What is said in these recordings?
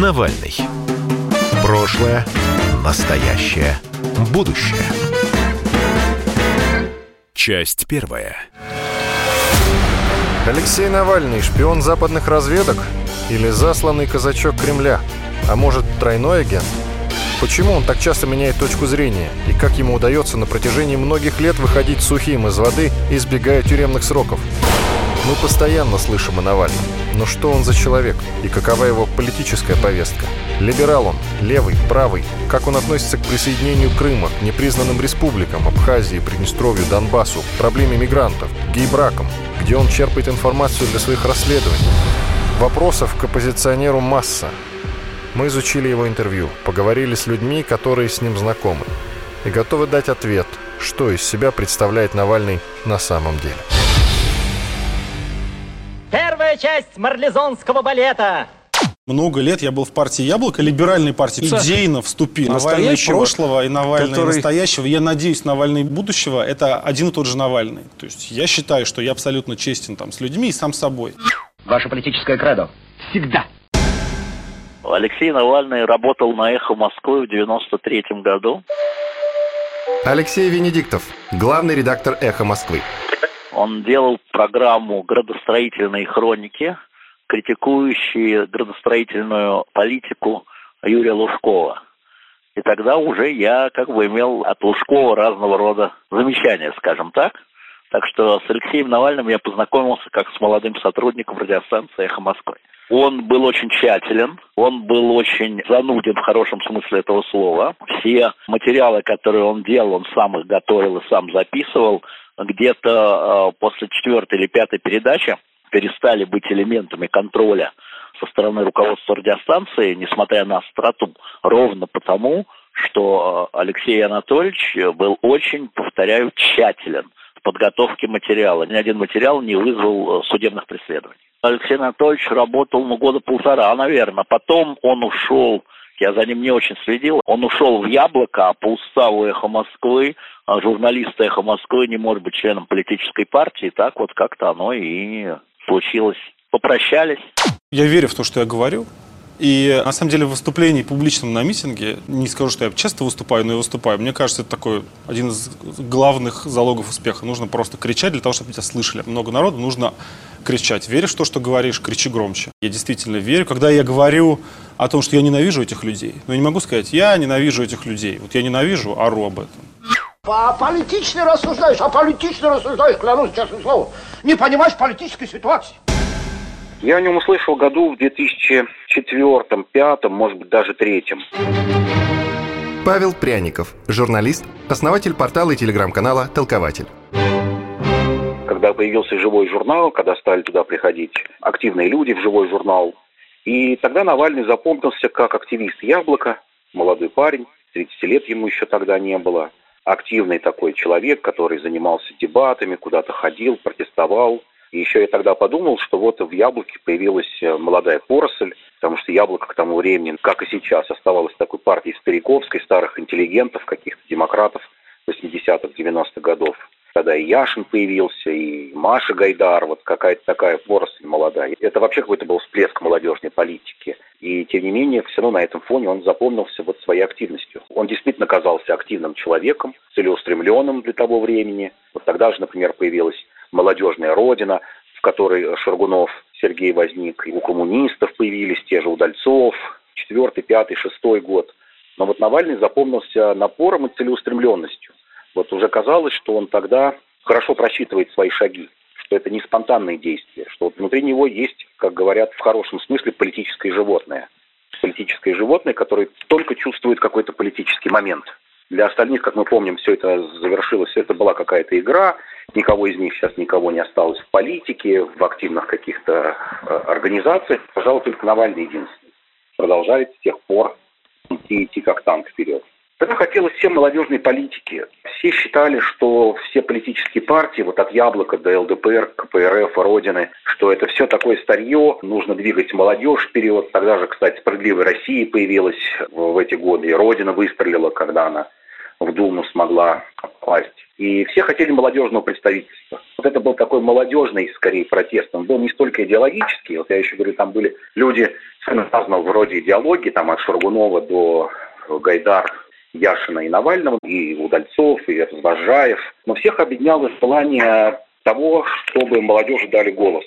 Навальный. Прошлое, настоящее, будущее. Часть первая. Алексей Навальный – шпион западных разведок? Или засланный казачок Кремля? А может, тройной агент? Почему он так часто меняет точку зрения? И как ему удается на протяжении многих лет выходить сухим из воды, избегая тюремных сроков? Мы постоянно слышим о Навальном. Но что он за человек? И какова его политическая повестка? Либерал он? Левый? Правый? Как он относится к присоединению Крыма, к непризнанным республикам, Абхазии, Приднестровью, Донбассу, проблеме мигрантов, гей-бракам? Где он черпает информацию для своих расследований? Вопросов к оппозиционеру масса. Мы изучили его интервью, поговорили с людьми, которые с ним знакомы, и готовы дать ответ, что из себя представляет Навальный на самом деле. Первая часть марлезонского балета. Много лет я был в партии «Яблоко», либеральной партии. Идейно вступил. Навальный прошлого и Навальный который... настоящего. Я надеюсь, Навальный будущего – это один и тот же Навальный. То есть я считаю, что я абсолютно честен там с людьми и сам собой. Ваше политическое кредо? Всегда. Алексей Навальный работал на «Эхо Москвы» в 93 году. Алексей Венедиктов, главный редактор «Эхо Москвы». Он делал программу градостроительной хроники, критикующие градостроительную политику Юрия Лужкова. И тогда уже я как бы имел от Лужкова разного рода замечания, скажем так. Так что с Алексеем Навальным я познакомился как с молодым сотрудником радиостанции «Эхо Москвы». Он был очень тщателен, он был очень зануден в хорошем смысле этого слова. Все материалы, которые он делал, он сам их готовил и сам записывал. Где-то э, после четвертой или пятой передачи перестали быть элементами контроля со стороны руководства радиостанции, несмотря на остроту, ровно потому, что э, Алексей Анатольевич был очень, повторяю, тщателен в подготовке материала. Ни один материал не вызвал э, судебных преследований. Алексей Анатольевич работал ну, года полтора, наверное. Потом он ушел, я за ним не очень следил, он ушел в «Яблоко», а по уставу «Эхо Москвы» а журналист «Эхо Москвы» не может быть членом политической партии. Так вот как-то оно и случилось. Попрощались. Я верю в то, что я говорю. И на самом деле в выступлении публичном на митинге, не скажу, что я часто выступаю, но я выступаю, мне кажется, это такой один из главных залогов успеха. Нужно просто кричать для того, чтобы тебя слышали. Много народу, нужно кричать. Веришь в то, что говоришь, кричи громче. Я действительно верю. Когда я говорю о том, что я ненавижу этих людей, но я не могу сказать, я ненавижу этих людей. Вот я ненавижу, ору об этом. А политично рассуждаешь, а политично рассуждаешь, клянусь честным словом. Не понимаешь политической ситуации. Я о нем услышал году в 2004-2005, может быть, даже третьем. Павел Пряников, журналист, основатель портала и телеграм-канала «Толкователь». Появился живой журнал, когда стали туда приходить активные люди в живой журнал, и тогда Навальный запомнился как активист «Яблоко», молодой парень, 30 лет ему еще тогда не было, активный такой человек, который занимался дебатами, куда-то ходил, протестовал – и еще я тогда подумал, что вот в яблоке появилась э, молодая поросль, потому что яблоко к тому времени, как и сейчас, оставалось такой партией стариковской, старых интеллигентов, каких-то демократов 80-х, 90-х годов. Тогда и Яшин появился, и Маша Гайдар, вот какая-то такая поросль молодая. Это вообще какой-то был всплеск молодежной политики. И тем не менее, все равно на этом фоне он запомнился вот своей активностью. Он действительно казался активным человеком, целеустремленным для того времени. Вот тогда же, например, появилась молодежная родина, в которой Шаргунов Сергей возник, и у коммунистов появились те же Удальцов, четвертый, пятый, шестой год. Но вот Навальный запомнился напором и целеустремленностью. Вот уже казалось, что он тогда хорошо просчитывает свои шаги, что это не спонтанные действия, что вот внутри него есть, как говорят в хорошем смысле, политическое животное. Политическое животное, которое только чувствует какой-то политический момент – для остальных, как мы помним, все это завершилось, это была какая-то игра, никого из них сейчас никого не осталось в политике, в активных каких-то э, организациях. Пожалуй, только Навальный единственный. Продолжает с тех пор идти, идти как танк вперед. Это хотелось всем молодежной политики. Все считали, что все политические партии, вот от Яблока до ЛДПР, КПРФ, Родины, что это все такое старье, нужно двигать молодежь вперед. Тогда же, кстати, «Справедливая Россия» появилась в эти годы, и Родина выстрелила, когда она в Думу смогла попасть. И все хотели молодежного представительства. Вот это был такой молодежный, скорее, протест. Он был не столько идеологический. Вот я еще говорю, там были люди разного вроде идеологии, там от Шаргунова до Гайдар, Яшина и Навального, и Удальцов, и Развожаев. Но всех объединяло желание того, чтобы молодежи дали голос.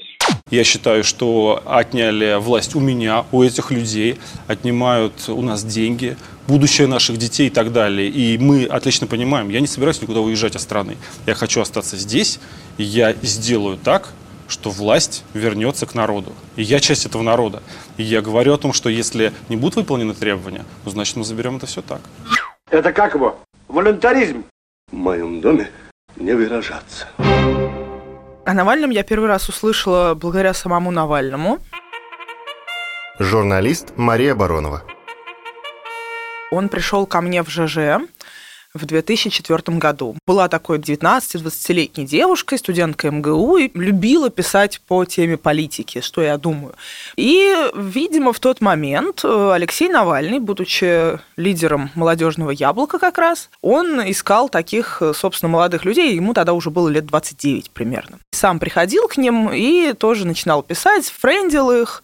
Я считаю, что отняли власть у меня, у этих людей, отнимают у нас деньги, будущее наших детей и так далее. И мы отлично понимаем, я не собираюсь никуда уезжать из страны. Я хочу остаться здесь, и я сделаю так, что власть вернется к народу. И я часть этого народа. И я говорю о том, что если не будут выполнены требования, ну, значит, мы заберем это все так. Это как его? Волонтаризм. В моем доме не выражаться. О Навальном я первый раз услышала благодаря самому Навальному. Журналист Мария Баронова. Он пришел ко мне в ЖЖ в 2004 году. Была такой 19-20-летней девушкой, студенткой МГУ, и любила писать по теме политики, что я думаю. И, видимо, в тот момент э, Алексей Навальный, будучи лидером молодежного яблока как раз, он искал таких, э, собственно, молодых людей, ему тогда уже было лет 29 примерно. Сам приходил к ним и тоже начинал писать, френдил их,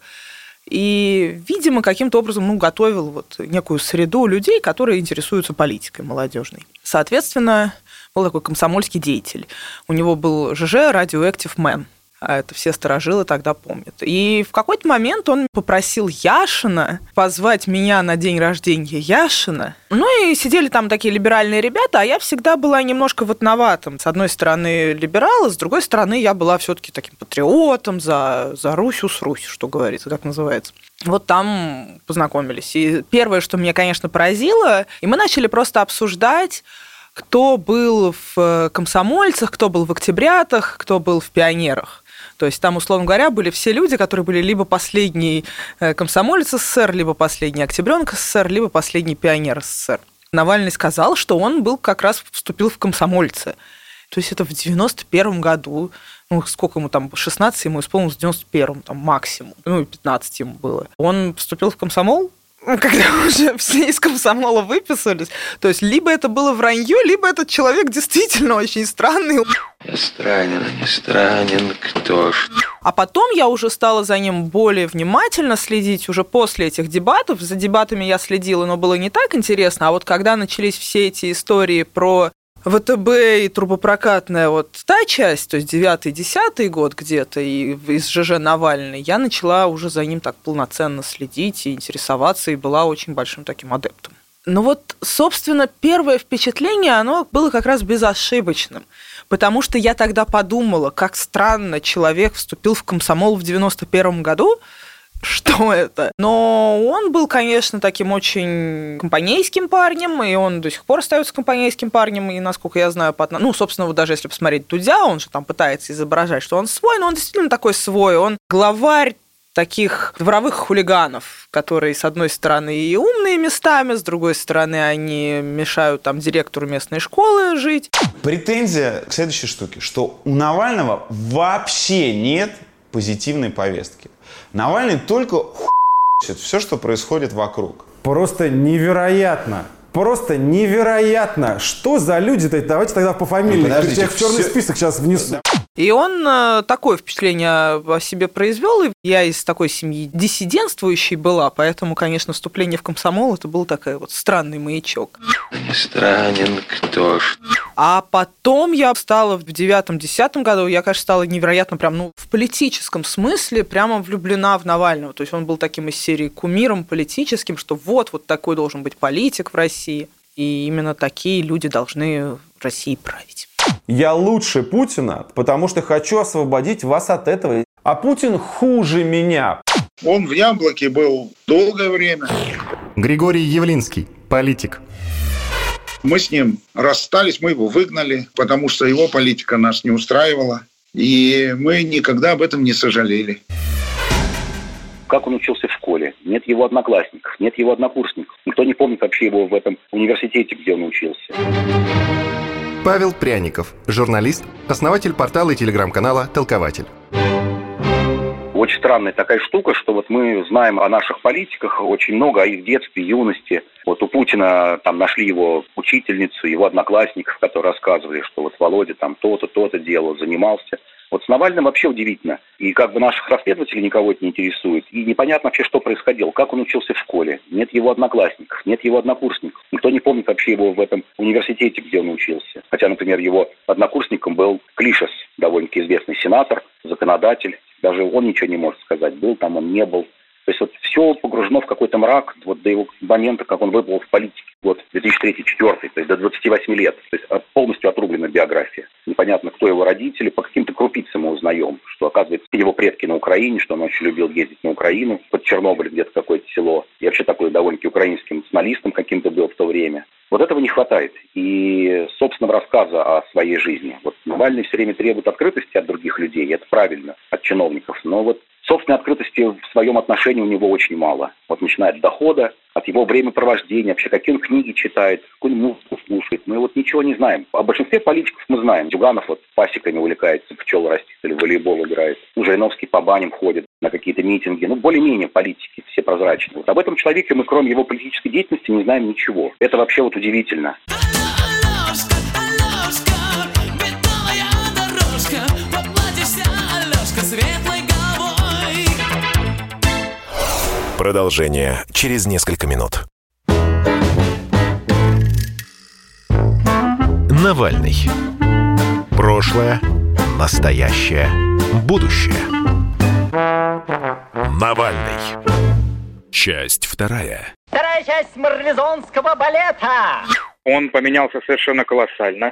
и, видимо, каким-то образом ну, готовил вот некую среду людей, которые интересуются политикой молодежной. Соответственно, был такой комсомольский деятель. У него был ЖЖ «Radioactive Man», а это все сторожилы тогда помнят. И в какой-то момент он попросил Яшина позвать меня на день рождения Яшина. Ну и сидели там такие либеральные ребята, а я всегда была немножко вот новатым. С одной стороны либерала, с другой стороны я была все-таки таким патриотом за, за Русь, с Русь, что говорится, как называется. Вот там познакомились. И первое, что меня, конечно, поразило, и мы начали просто обсуждать, кто был в комсомольцах, кто был в октябрятах, кто был в пионерах. То есть там, условно говоря, были все люди, которые были либо последний э, комсомолец СССР, либо последний октябренок СССР, либо последний пионер СССР. Навальный сказал, что он был как раз вступил в комсомольцы. То есть это в 91 году, ну, сколько ему там, 16 ему исполнилось в 91 там, максимум, ну, и 15 ему было. Он вступил в комсомол, когда уже все из комсомола выписались. То есть либо это было вранье, либо этот человек действительно очень странный. Я странен, не странен, кто ж. А потом я уже стала за ним более внимательно следить уже после этих дебатов. За дебатами я следила, но было не так интересно. А вот когда начались все эти истории про ВТБ и трубопрокатная вот та часть, то есть 9-10 год где-то, и из ЖЖ Навальный, я начала уже за ним так полноценно следить и интересоваться, и была очень большим таким адептом. Ну вот, собственно, первое впечатление, оно было как раз безошибочным, потому что я тогда подумала, как странно человек вступил в комсомол в 91 году, что это. Но он был, конечно, таким очень компанейским парнем, и он до сих пор остается компанейским парнем, и, насколько я знаю, по... ну, собственно, вот даже если посмотреть Дудя, он же там пытается изображать, что он свой, но он действительно такой свой, он главарь таких дворовых хулиганов, которые, с одной стороны, и умные местами, с другой стороны, они мешают там директору местной школы жить. Претензия к следующей штуке, что у Навального вообще нет позитивной повестки. Навальный только все, что происходит вокруг. Просто невероятно. Просто невероятно. Что за люди-то? Давайте тогда по фамилии. Ну, подождите, Я их в черный все... список сейчас внесу. И он э, такое впечатление о себе произвел. И я из такой семьи диссидентствующей была, поэтому, конечно, вступление в комсомол это был такой вот странный маячок. Не странен кто ж. А потом я стала в девятом-десятом году, я, конечно, стала невероятно прям, ну, в политическом смысле прямо влюблена в Навального. То есть он был таким из серии кумиром политическим, что вот, вот такой должен быть политик в России России. И именно такие люди должны Россией править. Я лучше Путина, потому что хочу освободить вас от этого. А Путин хуже меня. Он в яблоке был долгое время. Григорий Явлинский, политик. Мы с ним расстались, мы его выгнали, потому что его политика нас не устраивала. И мы никогда об этом не сожалели как он учился в школе, нет его одноклассников, нет его однокурсников. Никто не помнит вообще его в этом университете, где он учился. Павел Пряников, журналист, основатель портала и телеграм-канала «Толкователь». очень странная такая штука, что вот мы знаем о наших политиках очень много, о их детстве, юности. Вот у Путина там нашли его учительницу, его одноклассников, которые рассказывали, что вот Володя там то-то, то-то делал, занимался. Вот с Навальным вообще удивительно. И как бы наших расследователей никого это не интересует. И непонятно вообще, что происходило. Как он учился в школе. Нет его одноклассников, нет его однокурсников. Никто не помнит вообще его в этом университете, где он учился. Хотя, например, его однокурсником был Клишес, довольно-таки известный сенатор, законодатель. Даже он ничего не может сказать, был там он, не был. То есть вот все погружено в какой-то мрак вот до его момента, как он выплыл в политике, вот 2003-2004, то есть до 28 лет. То есть полностью отрублена биография. Непонятно, кто его родители, по каким-то крупицам мы узнаем, что, оказывается, его предки на Украине, что он очень любил ездить на Украину, под Чернобыль где-то какое-то село. И вообще такой довольно-таки украинским националистом каким-то был в то время. Вот этого не хватает. И собственного рассказа о своей жизни. Вот Навальный все время требует открытости от других людей, это правильно, от чиновников. Но вот Собственной открытости в своем отношении у него очень мало. Вот начиная от дохода, от его времяпровождения, вообще какие он книги читает, какую музыку слушает. Мы вот ничего не знаем. О большинстве политиков мы знаем. Дюганов вот пасеками увлекается, пчел растит или в волейбол играет. Ну, Жириновский по баням ходит на какие-то митинги. Ну, более-менее политики все прозрачные. Вот об этом человеке мы, кроме его политической деятельности, не знаем ничего. Это вообще вот удивительно. Продолжение через несколько минут. Навальный. Прошлое, настоящее, будущее. Навальный. Часть вторая. Вторая часть марлезонского балета. Он поменялся совершенно колоссально.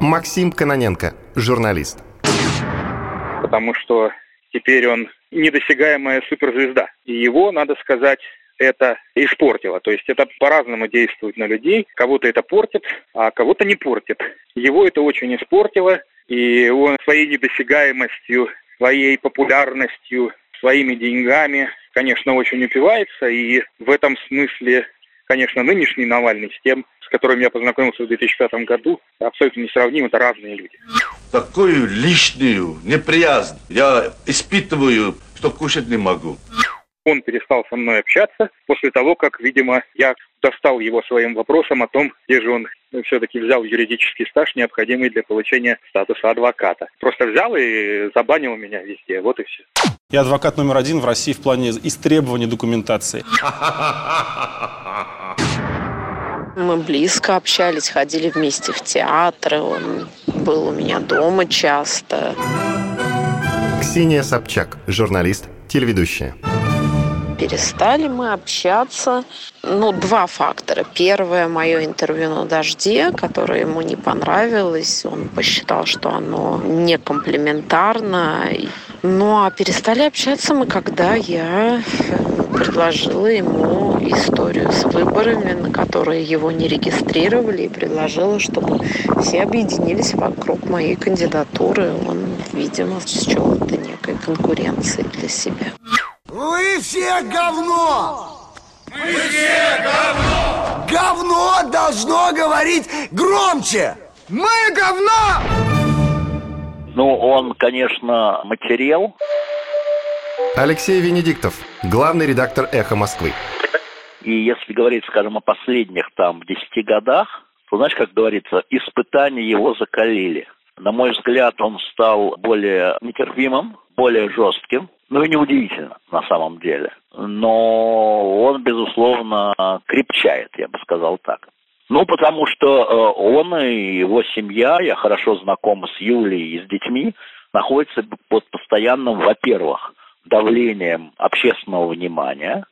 Максим Каноненко, журналист. Потому что теперь он недосягаемая суперзвезда. И его, надо сказать, это испортило. То есть это по-разному действует на людей. Кого-то это портит, а кого-то не портит. Его это очень испортило, и он своей недосягаемостью, своей популярностью, своими деньгами, конечно, очень упивается. И в этом смысле, конечно, нынешний Навальный с тем, с которым я познакомился в 2005 году, абсолютно несравним, это разные люди. Такую лишнюю неприязнь я испытываю, что кушать не могу. Он перестал со мной общаться после того, как, видимо, я достал его своим вопросом о том, где же он все-таки взял юридический стаж, необходимый для получения статуса адвоката. Просто взял и забанил меня везде, вот и все. Я адвокат номер один в России в плане истребования документации. Мы близко общались, ходили вместе в театры, он был у меня дома часто. Ксения Собчак, журналист, телеведущая. Перестали мы общаться. Ну, два фактора. Первое, мое интервью на «Дожде», которое ему не понравилось. Он посчитал, что оно не комплементарно. Ну, а перестали общаться мы, когда я предложила ему историю с выборами, на которые его не регистрировали, и предложила, чтобы все объединились вокруг моей кандидатуры. Он, видимо, счел это некой конкуренцией для себя. Вы все говно! Мы все говно! Говно должно говорить громче! Мы говно! Ну, он, конечно, материал. Алексей Венедиктов, главный редактор «Эхо Москвы». И если говорить, скажем, о последних там десяти годах, то, знаешь, как говорится, испытания его закалили. На мой взгляд, он стал более нетерпимым, более жестким. Ну и неудивительно, на самом деле. Но он, безусловно, крепчает, я бы сказал так. Ну, потому что э, он и его семья, я хорошо знаком с Юлей и с детьми, находятся под постоянным, во-первых, давлением общественного внимания,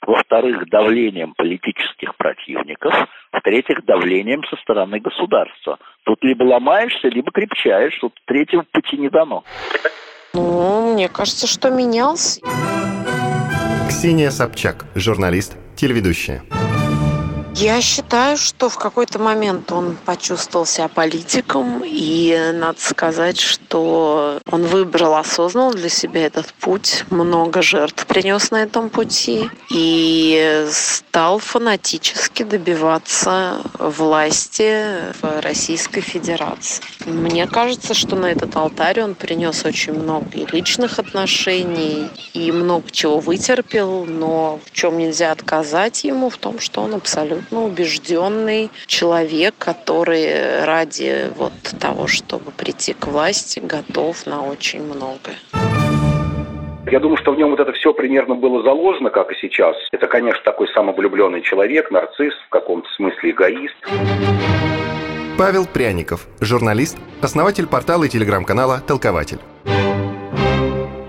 во-вторых, давлением политических противников, в-третьих, давлением со стороны государства. Тут либо ломаешься, либо крепчаешь, тут третьего пути не дано. Ну, мне кажется, что менялся. Ксения Собчак, журналист, телеведущая. Я считаю, что в какой-то момент он почувствовал себя политиком, и надо сказать, что он выбрал осознанно для себя этот путь, много жертв принес на этом пути, и стал фанатически добиваться власти в Российской Федерации. Мне кажется, что на этот алтарь он принес очень много личных отношений, и много чего вытерпел, но в чем нельзя отказать ему, в том, что он абсолютно убежденный человек, который ради вот того, чтобы прийти к власти, готов на очень многое. Я думаю, что в нем вот это все примерно было заложено, как и сейчас. Это, конечно, такой самовлюбленный человек, нарцисс, в каком-то смысле эгоист. Павел Пряников, журналист, основатель портала и телеграм-канала «Толкователь».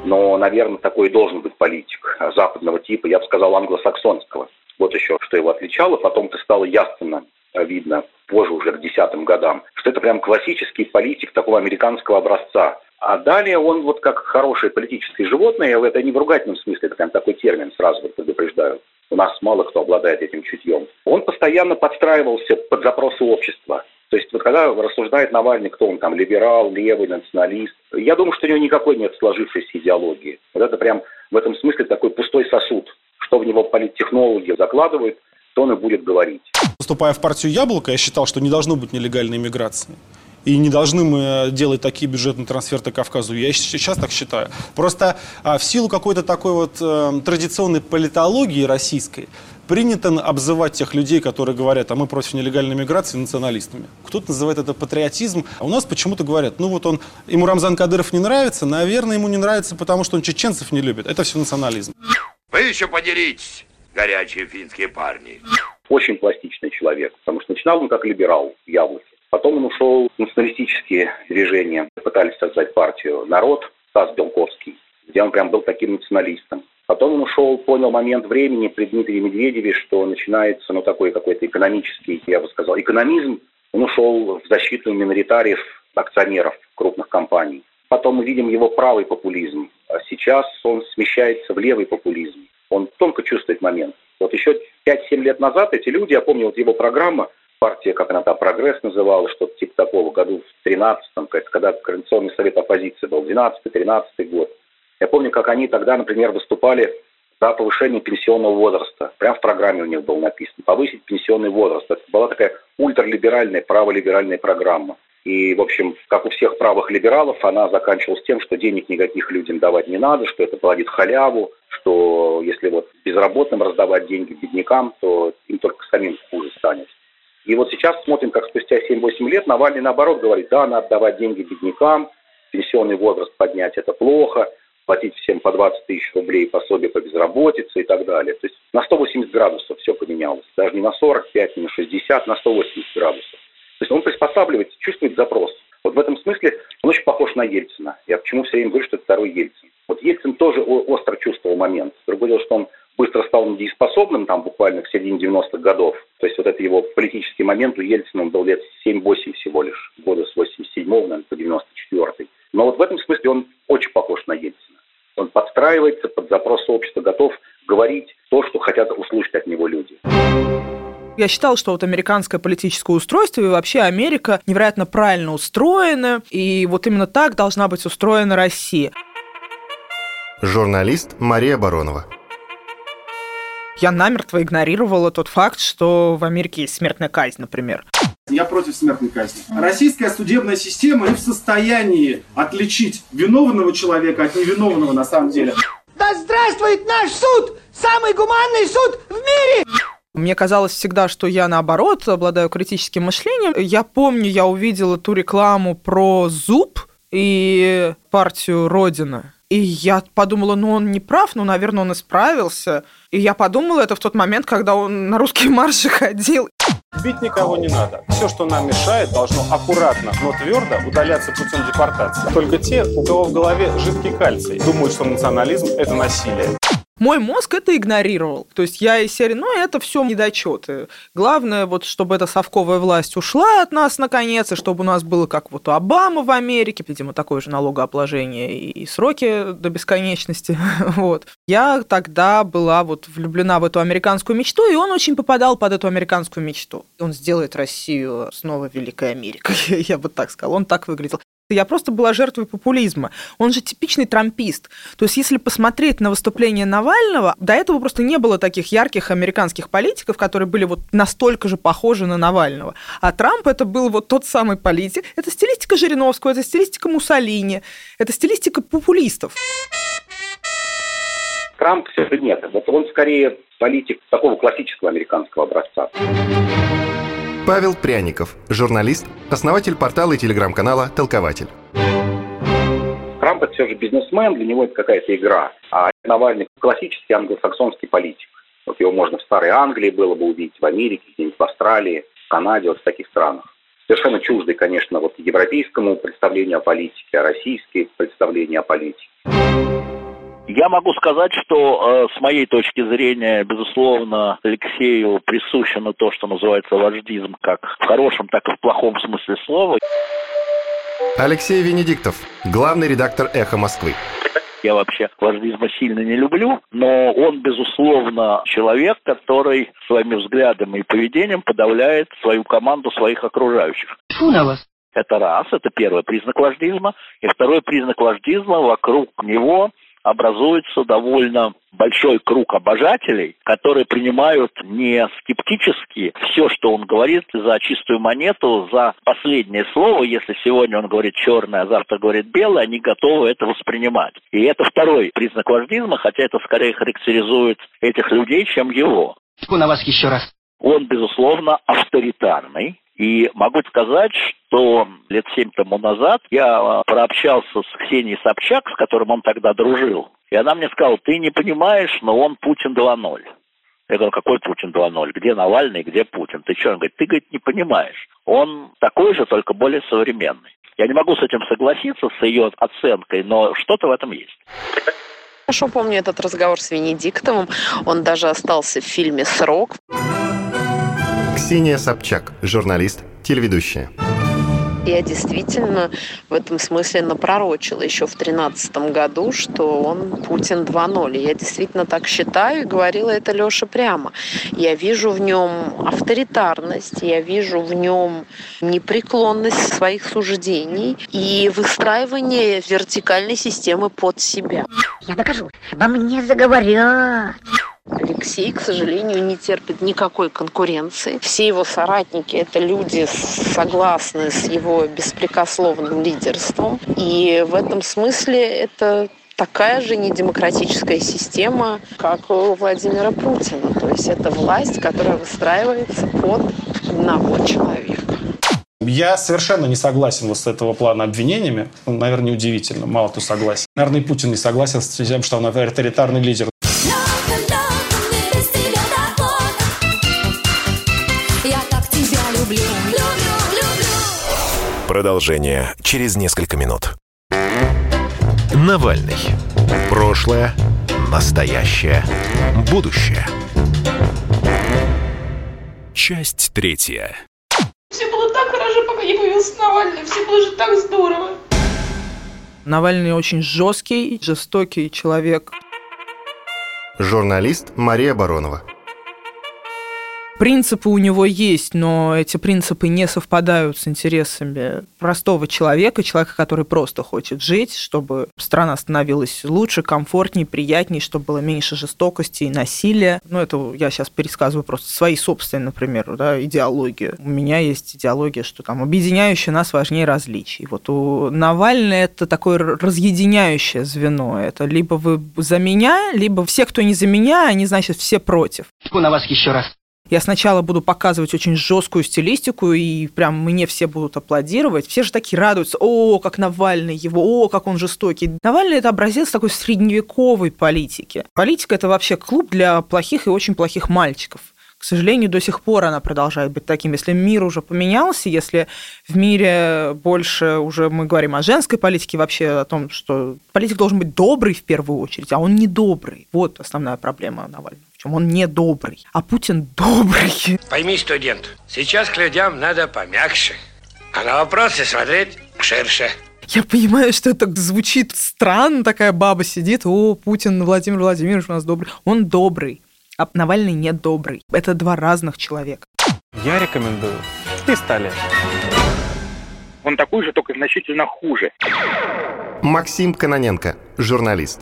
Но, наверное, такой должен быть политик западного типа, я бы сказал, англосаксонского. Вот еще, что его отличало. Потом-то стало ясно видно позже уже к десятым годам, что это прям классический политик такого американского образца. А далее он вот как хорошее политическое животное, это не в ругательном смысле, это прям такой термин, сразу вот предупреждаю. У нас мало кто обладает этим чутьем. Он постоянно подстраивался под запросы общества. То есть вот когда рассуждает Навальный, кто он там, либерал, левый, националист, я думаю, что у него никакой нет сложившейся идеологии. Вот это прям в этом смысле такой пустой сосуд, что в него политтехнологи закладывают, то он и будет говорить. Поступая в партию «Яблоко», я считал, что не должно быть нелегальной иммиграции. И не должны мы делать такие бюджетные трансферты Кавказу. Я сейчас так считаю. Просто а, в силу какой-то такой вот э, традиционной политологии российской принято обзывать тех людей, которые говорят, а мы против нелегальной миграции, националистами. Кто-то называет это патриотизм, а у нас почему-то говорят, ну вот он, ему Рамзан Кадыров не нравится, наверное, ему не нравится, потому что он чеченцев не любит. Это все национализм. Вы еще подеритесь, горячие финские парни. Очень пластичный человек, потому что начинал он как либерал в Яблоке. Потом он ушел в националистические движения, пытались создать партию «Народ», Стас Белковский, где он прям был таким националистом. Потом он ушел, понял момент времени при Дмитрии Медведеве, что начинается ну, такой какой-то экономический, я бы сказал, экономизм. Он ушел в защиту миноритариев, акционеров крупных компаний. Потом мы видим его правый популизм. А сейчас он смещается в левый популизм. Он тонко чувствует момент. Вот еще 5-7 лет назад эти люди, я помню, вот его программа, партия, как она там, «Прогресс» называла, что-то типа такого, году в 13-м, когда Координационный совет оппозиции был, 12-13 год. Я помню, как они тогда, например, выступали за повышение пенсионного возраста. Прямо в программе у них было написано. Повысить пенсионный возраст. Это была такая ультралиберальная, праволиберальная программа. И, в общем, как у всех правых либералов, она заканчивалась тем, что денег никаких людям давать не надо, что это плодит халяву, что если вот безработным раздавать деньги беднякам, то им только самим хуже станет. И вот сейчас смотрим, как спустя 7-8 лет Навальный наоборот говорит, да, надо давать деньги беднякам, пенсионный возраст поднять это плохо, платить всем по 20 тысяч рублей пособие по безработице и так далее. То есть на 180 градусов все поменялось. Даже не на 45, не на 60, на 180 градусов. То есть он приспосабливается, чувствует запрос. Вот в этом смысле он очень похож на Ельцина. Я почему все время говорю, что это второй Ельцин. Вот Ельцин тоже остро чувствовал момент. Другое дело, что он быстро стал недееспособным, там буквально к середине 90-х годов. То есть вот это его политический момент у Ельцина, он был лет 7-8 всего лишь, года с 87 наверное, по 94 Но вот в этом смысле он очень похож на Ельцина. Он подстраивается под запрос общества, готов говорить то, что хотят услышать от него люди. Я считала, что вот американское политическое устройство и вообще Америка невероятно правильно устроена, и вот именно так должна быть устроена Россия. Журналист Мария Баронова. Я намертво игнорировала тот факт, что в Америке есть смертная казнь, например. Я против смертной казни. Российская судебная система не в состоянии отличить виновного человека от невиновного на самом деле. Да здравствует наш суд! Самый гуманный суд в мире! Мне казалось всегда, что я наоборот обладаю критическим мышлением. Я помню, я увидела ту рекламу про зуб и партию Родина. И я подумала, ну он не прав, ну, наверное, он исправился. И я подумала это в тот момент, когда он на русские марши ходил. Бить никого не надо. Все, что нам мешает, должно аккуратно, но твердо удаляться путем депортации. Только те, у кого в голове жидкий кальций, думают, что национализм – это насилие. Мой мозг это игнорировал. То есть я из серии, ну, это все недочеты. Главное, вот, чтобы эта совковая власть ушла от нас, наконец, и чтобы у нас было как вот у Обамы в Америке, видимо, такое же налогообложение и сроки до бесконечности. вот. Я тогда была вот влюблена в эту американскую мечту, и он очень попадал под эту американскую мечту. Он сделает Россию снова Великой Америкой, я бы так сказала. Он так выглядел. Я просто была жертвой популизма. Он же типичный трампист. То есть, если посмотреть на выступление Навального, до этого просто не было таких ярких американских политиков, которые были вот настолько же похожи на Навального. А Трамп это был вот тот самый политик. Это стилистика Жириновского, это стилистика Муссолини, это стилистика популистов. Трамп все же нет. Вот он скорее политик такого классического американского образца. Павел Пряников, журналист, основатель портала и телеграм-канала «Толкователь». Трамп это все же бизнесмен, для него это какая-то игра. А Навальный классический англосаксонский политик. Вот его можно в Старой Англии было бы увидеть, в Америке, где-нибудь в Австралии, в Канаде, вот в таких странах. Совершенно чуждый, конечно, вот европейскому представлению о политике, а российские представления о политике. Я могу сказать, что э, с моей точки зрения, безусловно, Алексею присущено то, что называется вождизм, как в хорошем, так и в плохом смысле слова. Алексей Венедиктов, главный редактор «Эхо Москвы». Я вообще вождизма сильно не люблю, но он, безусловно, человек, который своими взглядами и поведением подавляет свою команду своих окружающих. Фу на вас. Это раз, это первый признак вождизма. И второй признак вождизма, вокруг него образуется довольно большой круг обожателей, которые принимают не скептически все, что он говорит, за чистую монету, за последнее слово. Если сегодня он говорит черное, а завтра говорит белое, они готовы это воспринимать. И это второй признак вождизма, хотя это скорее характеризует этих людей, чем его. На вас еще раз. Он, безусловно, авторитарный, и могу сказать, что лет семь тому назад я а, прообщался с Ксенией Собчак, с которым он тогда дружил. И она мне сказала, ты не понимаешь, но он Путин 2.0. Я говорю, какой Путин 2.0? Где Навальный, где Путин? Ты что? Он говорит, ты, говорит, не понимаешь. Он такой же, только более современный. Я не могу с этим согласиться, с ее оценкой, но что-то в этом есть. Хорошо помню этот разговор с Венедиктовым. Он даже остался в фильме «Срок». Ксения Собчак, журналист, телеведущая. Я действительно в этом смысле напророчила еще в 2013 году, что он Путин 2.0. Я действительно так считаю и говорила это Леша прямо. Я вижу в нем авторитарность, я вижу в нем непреклонность своих суждений и выстраивание вертикальной системы под себя. Я докажу. Обо мне заговорят. Алексей, к сожалению, не терпит никакой конкуренции. Все его соратники – это люди, согласны с его беспрекословным лидерством. И в этом смысле это такая же недемократическая система, как у Владимира Путина. То есть это власть, которая выстраивается под одного человека. Я совершенно не согласен вот с этого плана обвинениями. Ну, наверное, неудивительно. Мало кто согласен. Наверное, и Путин не согласен с тем, что он авторитарный лидер. Продолжение через несколько минут. Навальный. Прошлое, настоящее, будущее. Часть третья. Все было так хорошо, пока не появился Навальный. Все было же так здорово. Навальный очень жесткий, жестокий человек. Журналист Мария Баронова. Принципы у него есть, но эти принципы не совпадают с интересами простого человека, человека, который просто хочет жить, чтобы страна становилась лучше, комфортнее, приятнее, чтобы было меньше жестокости и насилия. Ну, это я сейчас пересказываю просто свои собственные, например, да, идеологии. У меня есть идеология, что там объединяющее нас важнее различий. Вот у Навального это такое разъединяющее звено. Это либо вы за меня, либо все, кто не за меня, они, значит, все против. На вас еще раз. Я сначала буду показывать очень жесткую стилистику, и прям мне все будут аплодировать. Все же такие радуются. О, как Навальный его, о, как он жестокий. Навальный – это образец такой средневековой политики. Политика – это вообще клуб для плохих и очень плохих мальчиков К сожалению, до сих пор она продолжает быть таким. Если мир уже поменялся, если в мире больше уже мы говорим о женской политике, вообще о том, что политик должен быть добрый в первую очередь, а он не добрый. Вот основная проблема Навального. В чем он не добрый, а Путин добрый. Пойми, студент, сейчас к людям надо помягче, а на вопросы смотреть ширше. Я понимаю, что это звучит странно, такая баба сидит, о, Путин Владимир Владимирович у нас добрый. Он добрый, а Навальный не добрый. Это два разных человека. Я рекомендую пистолет. Он такой же, только значительно хуже. Максим Кононенко, журналист.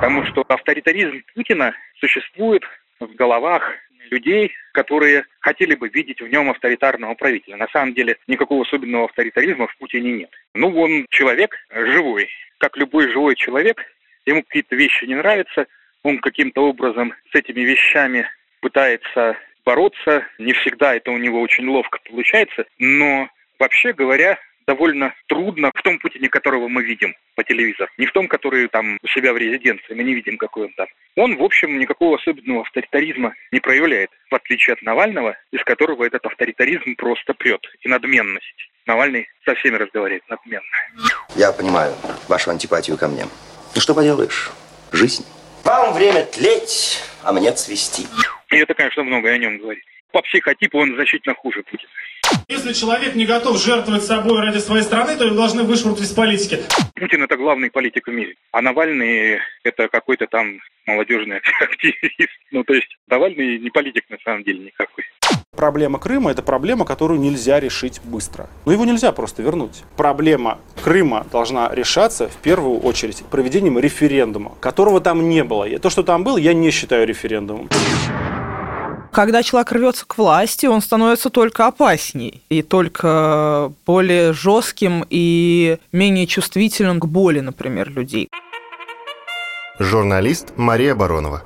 Потому что авторитаризм Путина существует в головах людей, которые хотели бы видеть в нем авторитарного правителя. На самом деле никакого особенного авторитаризма в Путине нет. Ну, он человек живой. Как любой живой человек, ему какие-то вещи не нравятся, он каким-то образом с этими вещами пытается бороться. Не всегда это у него очень ловко получается, но вообще говоря, довольно трудно в том Путине, которого мы видим по телевизору. Не в том, который там у себя в резиденции, мы не видим, какой он там. Он, в общем, никакого особенного авторитаризма не проявляет, в отличие от Навального, из которого этот авторитаризм просто прет, и надменность. Навальный со всеми разговаривает надменно. Я понимаю вашу антипатию ко мне. Ну что поделаешь, жизнь. Вам время тлеть, а мне цвести. И это, конечно, многое о нем говорит. По психотипу он значительно хуже Путина. Если человек не готов жертвовать собой ради своей страны, то его должны вышвырнуть из политики. Путин это главный политик в мире, а Навальный это какой-то там молодежный активист. Ну, то есть Навальный не политик на самом деле никакой. Проблема Крыма – это проблема, которую нельзя решить быстро. Но его нельзя просто вернуть. Проблема Крыма должна решаться в первую очередь проведением референдума, которого там не было. И то, что там было, я не считаю референдумом. Когда человек рвется к власти, он становится только опасней и только более жестким и менее чувствительным к боли, например, людей. Журналист Мария Баронова.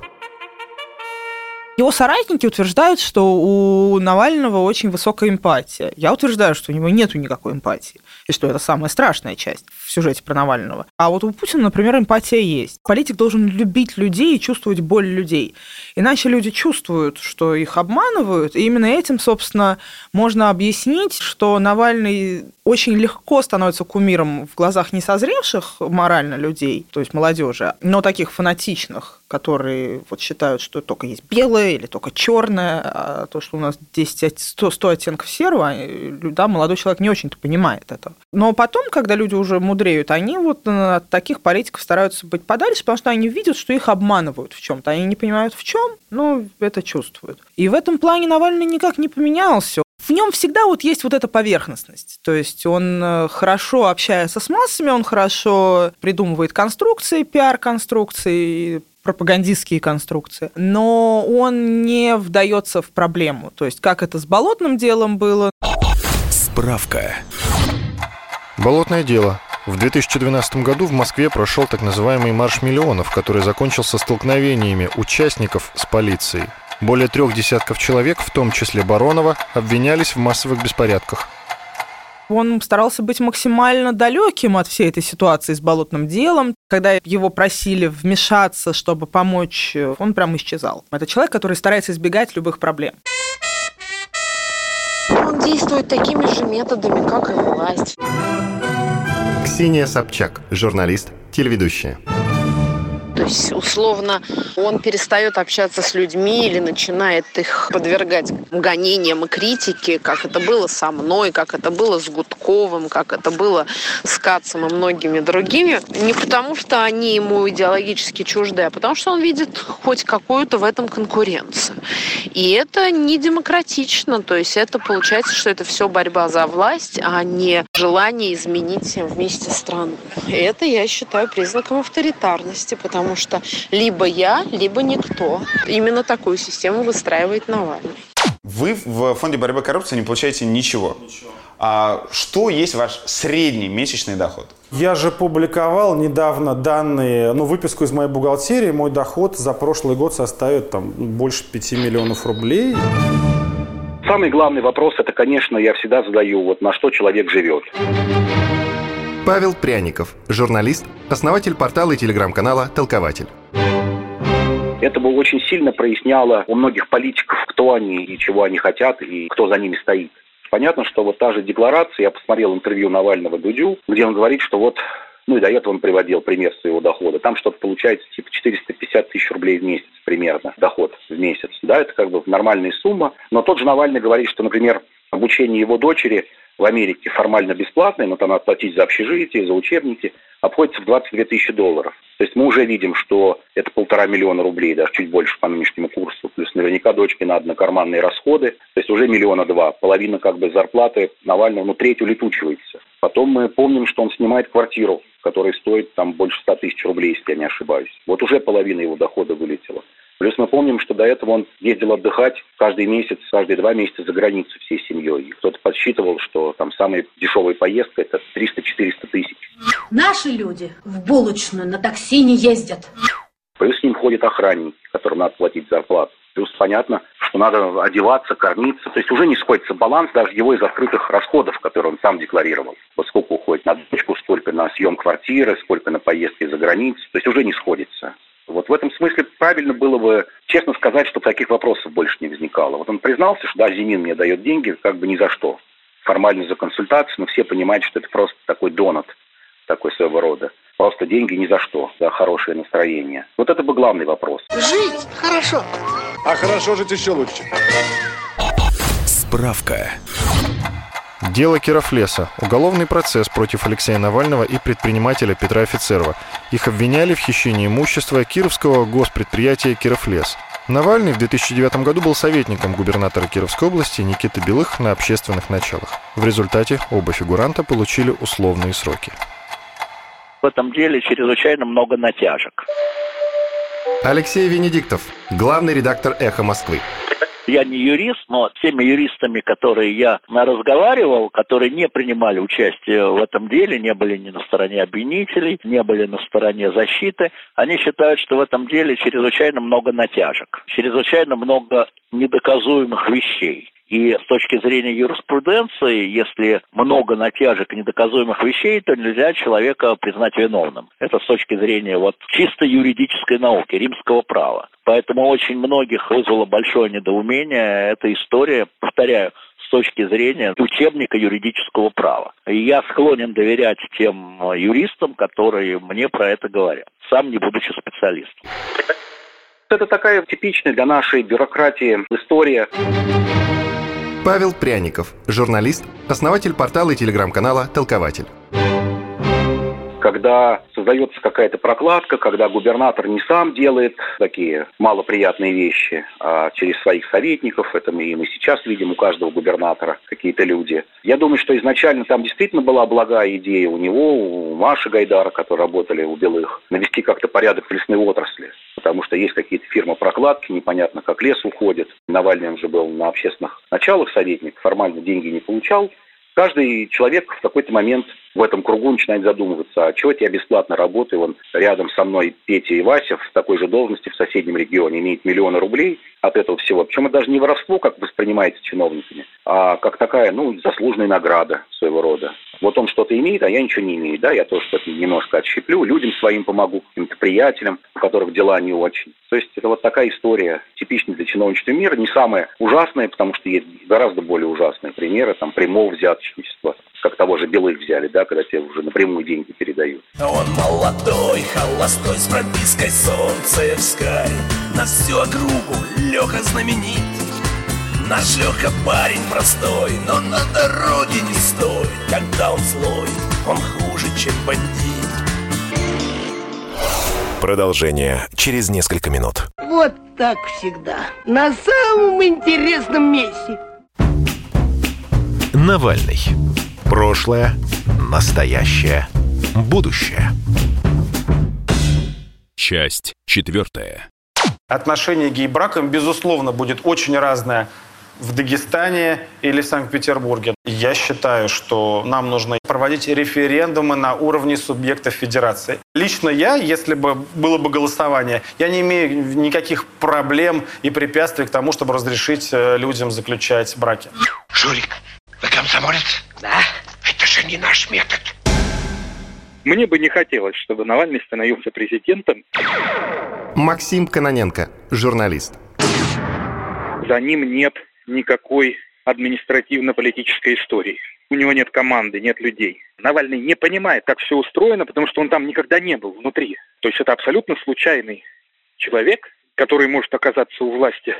Его соратники утверждают, что у Навального очень высокая эмпатия. Я утверждаю, что у него нет никакой эмпатии, и что это самая страшная часть сюжете про Навального. А вот у Путина, например, эмпатия есть. Политик должен любить людей и чувствовать боль людей. Иначе люди чувствуют, что их обманывают, и именно этим, собственно, можно объяснить, что Навальный очень легко становится кумиром в глазах несозревших морально людей, то есть молодежи, но таких фанатичных, которые вот считают, что только есть белое или только черное, а то, что у нас 10, 100, 100 оттенков серого, да, молодой человек не очень-то понимает это. Но потом, когда люди уже мудреют, они вот от таких политиков стараются быть подальше, потому что они видят, что их обманывают в чем-то. Они не понимают в чем, но это чувствуют. И в этом плане Навальный никак не поменялся в нем всегда вот есть вот эта поверхностность. То есть он э, хорошо общается с массами, он хорошо придумывает конструкции, пиар-конструкции, пропагандистские конструкции, но он не вдается в проблему. То есть как это с болотным делом было. Справка. Болотное дело. В 2012 году в Москве прошел так называемый «Марш миллионов», который закончился столкновениями участников с полицией. Более трех десятков человек, в том числе Баронова, обвинялись в массовых беспорядках. Он старался быть максимально далеким от всей этой ситуации с болотным делом. Когда его просили вмешаться, чтобы помочь, он прям исчезал. Это человек, который старается избегать любых проблем. Он действует такими же методами, как и власть. Ксения Собчак, журналист, телеведущая. То есть, условно, он перестает общаться с людьми или начинает их подвергать гонениям и критике, как это было со мной, как это было с Гудковым, как это было с Кацем и многими другими. Не потому, что они ему идеологически чужды, а потому, что он видит хоть какую-то в этом конкуренцию. И это не демократично. То есть это получается, что это все борьба за власть, а не желание изменить вместе страну. И это, я считаю, признаком авторитарности, потому потому что либо я, либо никто. Именно такую систему выстраивает Навальный. Вы в фонде борьбы с коррупцией не получаете ничего. ничего. А что есть ваш средний месячный доход? Я же публиковал недавно данные, ну, выписку из моей бухгалтерии. Мой доход за прошлый год составит там больше 5 миллионов рублей. Самый главный вопрос, это, конечно, я всегда задаю, вот на что человек живет. Павел Пряников, журналист, основатель портала и телеграм-канала «Толкователь». Это бы очень сильно проясняло у многих политиков, кто они и чего они хотят, и кто за ними стоит. Понятно, что вот та же декларация, я посмотрел интервью Навального Дудю, где он говорит, что вот ну и до этого он приводил пример своего дохода. Там что-то получается типа 450 тысяч рублей в месяц примерно доход в месяц. Да, это как бы нормальная сумма. Но тот же Навальный говорит, что, например, обучение его дочери в Америке формально бесплатное, но там надо платить за общежитие, за учебники, обходится в 22 тысячи долларов. То есть мы уже видим, что это полтора миллиона рублей, даже чуть больше по нынешнему курсу. Плюс наверняка дочке надо на карманные расходы. То есть уже миллиона два. Половина как бы зарплаты Навального, ну треть улетучивается. Потом мы помним, что он снимает квартиру, которая стоит там больше 100 тысяч рублей, если я не ошибаюсь. Вот уже половина его дохода вылетела. Плюс мы помним, что до этого он ездил отдыхать каждый месяц, каждые два месяца за границу всей семьей. И кто-то подсчитывал, что там самая дешевая поездка – это 300-400 тысяч. Наши люди в булочную на такси не ездят. Плюс с ним ходят охранники, которым надо платить зарплату. Плюс понятно, что надо одеваться, кормиться. То есть уже не сходится баланс даже его из открытых расходов, которые он сам декларировал. Вот сколько уходит на дочку, сколько на съем квартиры, сколько на поездки за границу. То есть уже не сходится. Вот в этом смысле правильно было бы честно сказать, что таких вопросов больше не возникало. Вот он признался, что да, Зимин мне дает деньги как бы ни за что. Формально за консультацию, но все понимают, что это просто такой донат, такой своего рода. Просто деньги ни за что, за хорошее настроение. Вот это бы главный вопрос. Жить хорошо. А хорошо жить еще лучше. Справка. Дело Кировлеса. Уголовный процесс против Алексея Навального и предпринимателя Петра Офицерова. Их обвиняли в хищении имущества Кировского госпредприятия «Кировлес». Навальный в 2009 году был советником губернатора Кировской области Никиты Белых на общественных началах. В результате оба фигуранта получили условные сроки. В этом деле чрезвычайно много натяжек. Алексей Венедиктов, главный редактор «Эхо Москвы». Я не юрист, но теми юристами, которые я разговаривал, которые не принимали участие в этом деле, не были ни на стороне обвинителей, не были на стороне защиты, они считают, что в этом деле чрезвычайно много натяжек, чрезвычайно много недоказуемых вещей. И с точки зрения юриспруденции, если много натяжек недоказуемых вещей, то нельзя человека признать виновным. Это с точки зрения вот чисто юридической науки, римского права. Поэтому очень многих вызвало большое недоумение эта история, повторяю, с точки зрения учебника юридического права. И я склонен доверять тем юристам, которые мне про это говорят, сам не будучи специалистом. Это такая типичная для нашей бюрократии история. Павел Пряников, журналист, основатель портала и телеграм-канала «Толкователь». Когда создается какая-то прокладка, когда губернатор не сам делает такие малоприятные вещи, а через своих советников, это мы и мы сейчас видим у каждого губернатора какие-то люди. Я думаю, что изначально там действительно была благая идея у него, у Маши Гайдара, которые работали у Белых, навести как-то порядок в лесной отрасли. Потому что есть какие-то фирмы прокладки, непонятно, как лес уходит. Навальный он же был на общественных началах советник, формально деньги не получал. Каждый человек в какой-то момент в этом кругу начинает задумываться, а чего я бесплатно работаю, он рядом со мной Петя и Вася в такой же должности в соседнем регионе имеет миллионы рублей от этого всего. Причем это даже не воровство, как воспринимается чиновниками, а как такая, ну, заслуженная награда своего рода. Вот он что-то имеет, а я ничего не имею, да, я тоже что-то немножко отщеплю, людям своим помогу, каким-то приятелям, у которых дела не очень. То есть это вот такая история, типичная для чиновничества мира, не самая ужасная, потому что есть гораздо более ужасные примеры, там, прямого взяточничества, как того же Белых взяли, да, когда тебе уже напрямую деньги передают. Он молодой, холостой, с пропиской солнцевской, на всю округу Леха знаменит. Наш Леха парень простой, но на дороге не стой, когда он злой, он хуже, чем бандит. Продолжение через несколько минут. Вот так всегда. На самом интересном месте. Навальный. Прошлое, настоящее, будущее. Часть четвертая. Отношение к гей-бракам, безусловно, будет очень разное в Дагестане или Санкт-Петербурге. Я считаю, что нам нужно проводить референдумы на уровне субъектов федерации. Лично я, если бы было бы голосование, я не имею никаких проблем и препятствий к тому, чтобы разрешить э, людям заключать браки. Журик, вы комсомолец? Да. Это же не наш метод. Мне бы не хотелось, чтобы Навальный становился президентом. Максим Каноненко, журналист. За ним нет никакой административно-политической истории. У него нет команды, нет людей. Навальный не понимает, как все устроено, потому что он там никогда не был внутри. То есть это абсолютно случайный человек, который может оказаться у власти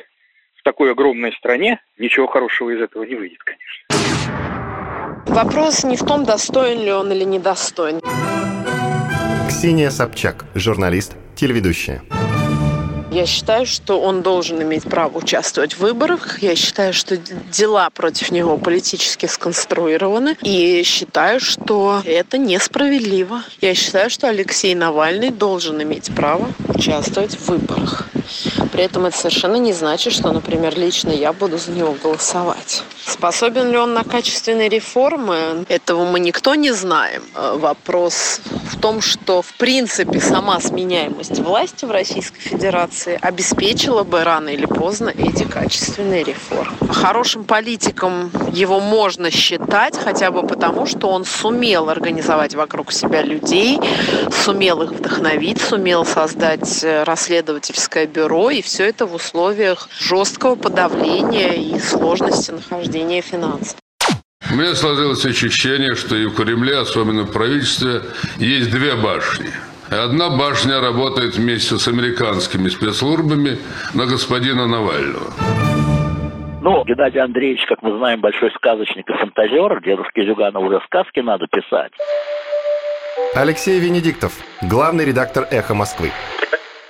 в такой огромной стране. Ничего хорошего из этого не выйдет, конечно. Вопрос не в том, достоин ли он или недостоин. Ксения Собчак, журналист, телеведущая. Я считаю, что он должен иметь право участвовать в выборах. Я считаю, что дела против него политически сконструированы. И считаю, что это несправедливо. Я считаю, что Алексей Навальный должен иметь право участвовать в выборах. При этом это совершенно не значит, что, например, лично я буду за него голосовать. Способен ли он на качественные реформы? Этого мы никто не знаем. Э, вопрос в том, что, в принципе, сама сменяемость власти в Российской Федерации обеспечила бы рано или поздно эти качественные реформы. Хорошим политиком его можно считать хотя бы потому, что он сумел организовать вокруг себя людей, сумел их вдохновить, сумел создать э, расследовательское бюро, и все это в условиях жесткого подавления и сложности нахождения финансов. У меня сложилось ощущение, что и в Кремле, особенно в правительстве, есть две башни. Одна башня работает вместе с американскими спецслужбами на господина Навального. Ну, Геннадий Андреевич, как мы знаем, большой сказочник и фантазер. Дедушке Зюгану уже сказки надо писать. Алексей Венедиктов, главный редактор «Эхо Москвы».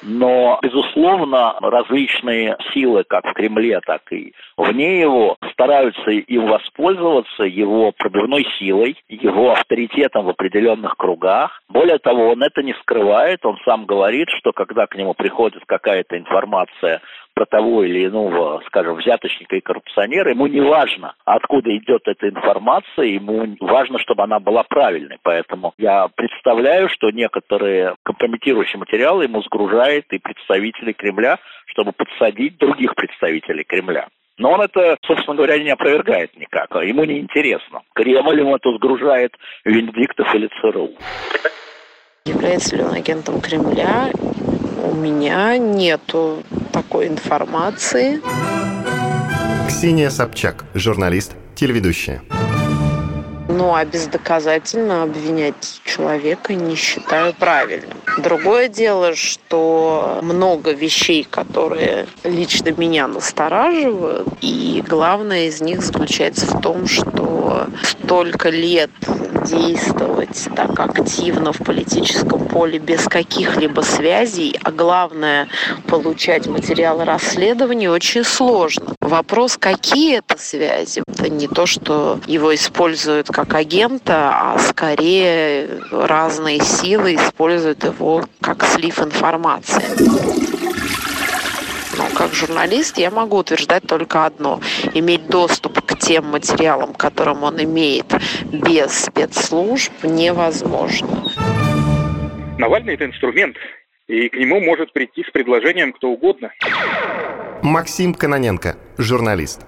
Но, безусловно, различные силы, как в Кремле, так и вне его, стараются им воспользоваться его пробивной силой, его авторитетом в определенных кругах. Более того, он это не скрывает, он сам говорит, что когда к нему приходит какая-то информация про того или иного, скажем, взяточника и коррупционера, ему не важно, откуда идет эта информация, ему важно, чтобы она была правильной. Поэтому я представляю, что некоторые компрометирующие материалы ему сгружает и представители Кремля, чтобы подсадить других представителей Кремля. Но он это, собственно говоря, не опровергает никак. Ему не интересно. Кремль ему это сгружает Венедиктов или ЦРУ. Является ли он агентом Кремля? У меня нету такой информации. Ксения Собчак, журналист, телеведущая. Ну, а бездоказательно обвинять человека не считаю правильным. Другое дело, что много вещей, которые лично меня настораживают, и главное из них заключается в том, что столько лет действовать так активно в политическом поле без каких-либо связей, а главное получать материалы расследования очень сложно. Вопрос, какие это связи, это не то, что его используют как агента, а скорее разные силы используют его как слив информации. Но как журналист я могу утверждать только одно. Иметь доступ к тем материалам, которым он имеет без спецслужб, невозможно. Навальный – это инструмент, и к нему может прийти с предложением кто угодно. Максим Каноненко, журналист.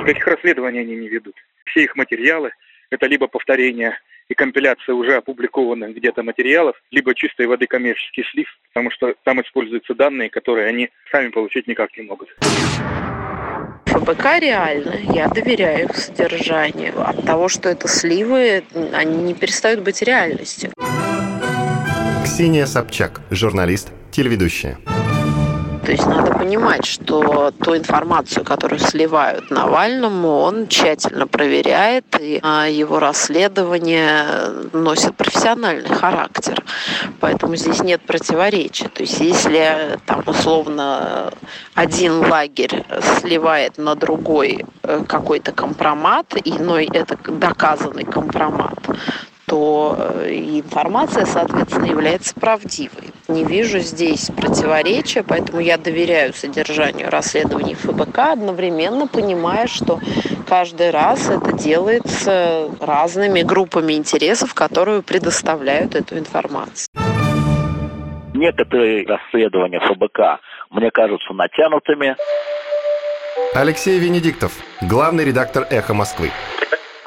Никаких расследований они не ведут. Все их материалы – это либо повторение и компиляция уже опубликованных где-то материалов, либо чистой воды коммерческий слив, потому что там используются данные, которые они сами получить никак не могут. ФБК реально, я доверяю их содержанию. От того, что это сливы, они не перестают быть реальностью. Ксения Собчак, журналист, телеведущая. То есть надо понимать, что ту информацию, которую сливают Навальному, он тщательно проверяет, и а, его расследование носит профессиональный характер. Поэтому здесь нет противоречия. То есть если там условно один лагерь сливает на другой э, какой-то компромат, иной это доказанный компромат, то э, информация, соответственно, является правдивой. Не вижу здесь противоречия, поэтому я доверяю содержанию расследований ФБК, одновременно понимая, что каждый раз это делается разными группами интересов, которые предоставляют эту информацию. Некоторые расследования ФБК мне кажутся натянутыми. Алексей Венедиктов, главный редактор «Эхо Москвы».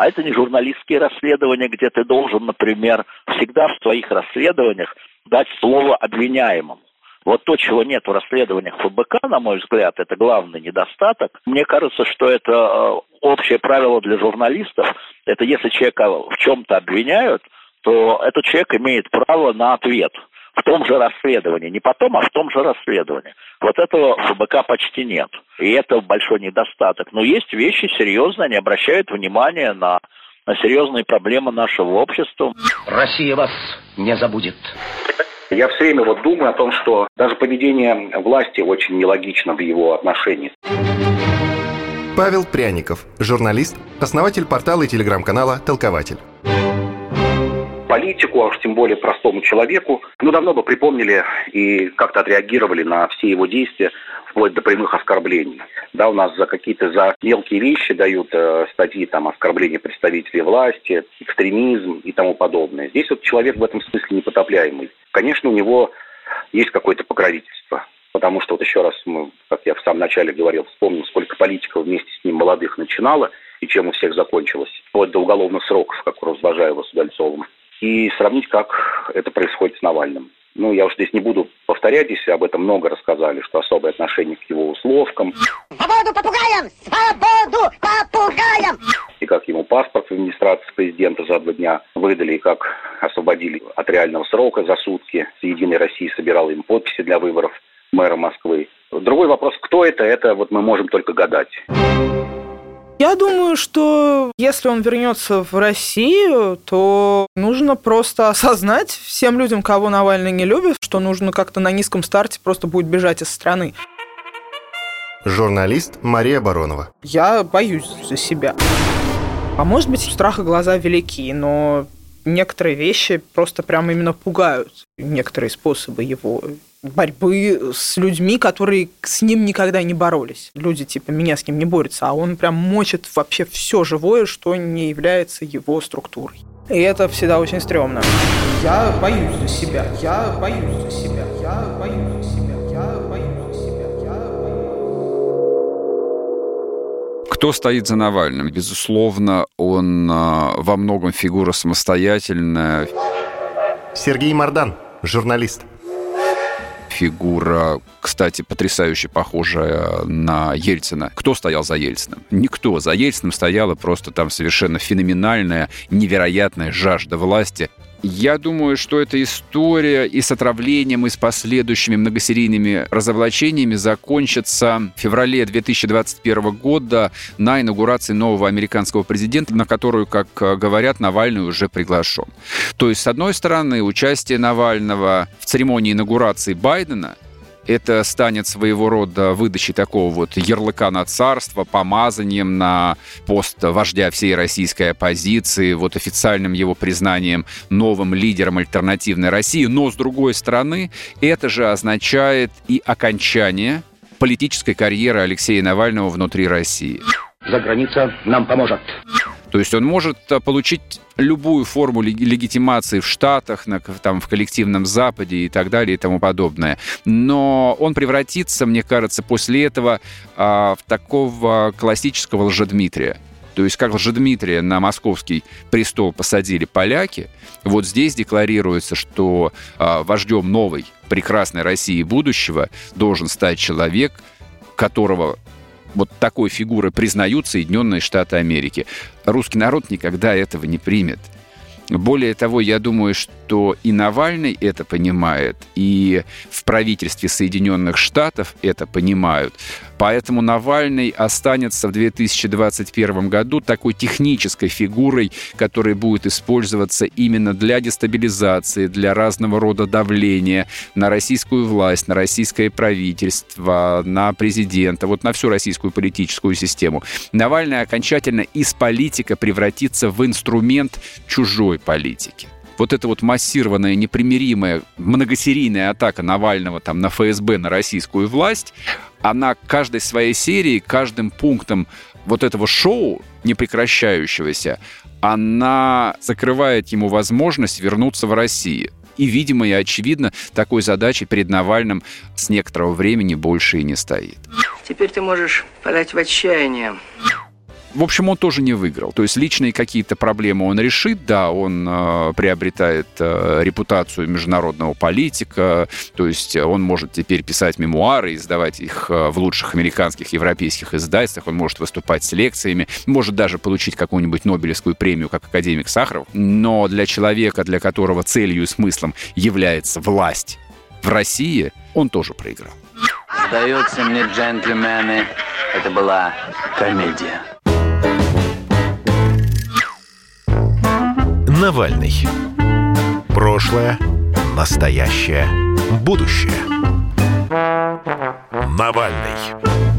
А это не журналистские расследования, где ты должен, например, всегда в своих расследованиях дать слово обвиняемому. Вот то, чего нет в расследованиях ФБК, на мой взгляд, это главный недостаток. Мне кажется, что это э, общее правило для журналистов. Это если человека в чем-то обвиняют, то этот человек имеет право на ответ в том же расследовании. Не потом, а в том же расследовании. Вот этого в ФБК почти нет. И это большой недостаток. Но есть вещи серьезные, они обращают внимание на, на серьезные проблемы нашего общества. Россия вас не забудет. Я все время вот думаю о том, что даже поведение власти очень нелогично в его отношении. Павел Пряников, журналист, основатель портала и телеграм-канала «Толкователь» политику, а уж тем более простому человеку, ну, давно бы припомнили и как-то отреагировали на все его действия, вплоть до прямых оскорблений. Да, у нас за какие-то за мелкие вещи дают э, статьи, там, оскорбления представителей власти, экстремизм и тому подобное. Здесь вот человек в этом смысле непотопляемый. Конечно, у него есть какое-то покровительство. Потому что вот еще раз, мы, как я в самом начале говорил, вспомним, сколько политиков вместе с ним молодых начинало и чем у всех закончилось. Вплоть до уголовных сроков, как у Развожаева с Удальцовым и сравнить, как это происходит с Навальным. Ну, я уж здесь не буду повторять, здесь об этом много рассказали, что особое отношение к его условкам. Свободу попугаям! Свободу попугаям! И как ему паспорт в администрации президента за два дня выдали, и как освободили от реального срока за сутки. С «Единой России» собирал им подписи для выборов мэра Москвы. Другой вопрос, кто это, это вот мы можем только гадать. Я думаю, что если он вернется в Россию, то нужно просто осознать всем людям, кого Навальный не любит, что нужно как-то на низком старте просто будет бежать из страны. Журналист Мария Баронова. Я боюсь за себя. А может быть, страха глаза велики, но некоторые вещи просто прямо именно пугают. Некоторые способы его борьбы с людьми, которые с ним никогда не боролись. Люди типа меня с ним не борются, а он прям мочит вообще все живое, что не является его структурой. И это всегда очень стрёмно. Я боюсь за себя, я боюсь за себя, я боюсь за себя, я боюсь за себя, я Кто стоит за Навальным? Безусловно, он а, во многом фигура самостоятельная. Сергей Мардан, журналист фигура, кстати, потрясающе похожая на Ельцина. Кто стоял за Ельциным? Никто. За Ельциным стояла просто там совершенно феноменальная, невероятная жажда власти. Я думаю, что эта история и с отравлением, и с последующими многосерийными разоблачениями закончится в феврале 2021 года на инаугурации нового американского президента, на которую, как говорят, Навальный уже приглашен. То есть, с одной стороны, участие Навального в церемонии инаугурации Байдена – это станет своего рода выдачей такого вот ярлыка на царство, помазанием на пост вождя всей российской оппозиции, вот официальным его признанием новым лидером альтернативной России. Но, с другой стороны, это же означает и окончание политической карьеры Алексея Навального внутри России. За граница нам поможет. То есть он может э, получить любую форму легитимации в Штатах, на, там, в коллективном Западе и так далее и тому подобное. Но он превратится, мне кажется, после этого а, в такого классического лжедмитрия. То есть как лжедмитрия на московский престол посадили поляки, вот здесь декларируется, что а, вождем новой прекрасной России будущего должен стать человек, которого вот такой фигуры признают Соединенные Штаты Америки. Русский народ никогда этого не примет. Более того, я думаю, что и Навальный это понимает, и в правительстве Соединенных Штатов это понимают. Поэтому Навальный останется в 2021 году такой технической фигурой, которая будет использоваться именно для дестабилизации, для разного рода давления на российскую власть, на российское правительство, на президента, вот на всю российскую политическую систему. Навальный окончательно из политика превратится в инструмент чужой политики вот эта вот массированная, непримиримая, многосерийная атака Навального там на ФСБ, на российскую власть, она каждой своей серии, каждым пунктом вот этого шоу непрекращающегося, она закрывает ему возможность вернуться в Россию. И, видимо, и очевидно, такой задачи перед Навальным с некоторого времени больше и не стоит. Теперь ты можешь подать в отчаяние. В общем, он тоже не выиграл. То есть личные какие-то проблемы он решит, да, он э, приобретает э, репутацию международного политика, то есть он может теперь писать мемуары, издавать их э, в лучших американских, европейских издательствах, он может выступать с лекциями, может даже получить какую-нибудь Нобелевскую премию, как академик Сахаров. Но для человека, для которого целью и смыслом является власть в России, он тоже проиграл. Сдаются мне джентльмены, это была комедия. Навальный. Прошлое, настоящее, будущее. Навальный.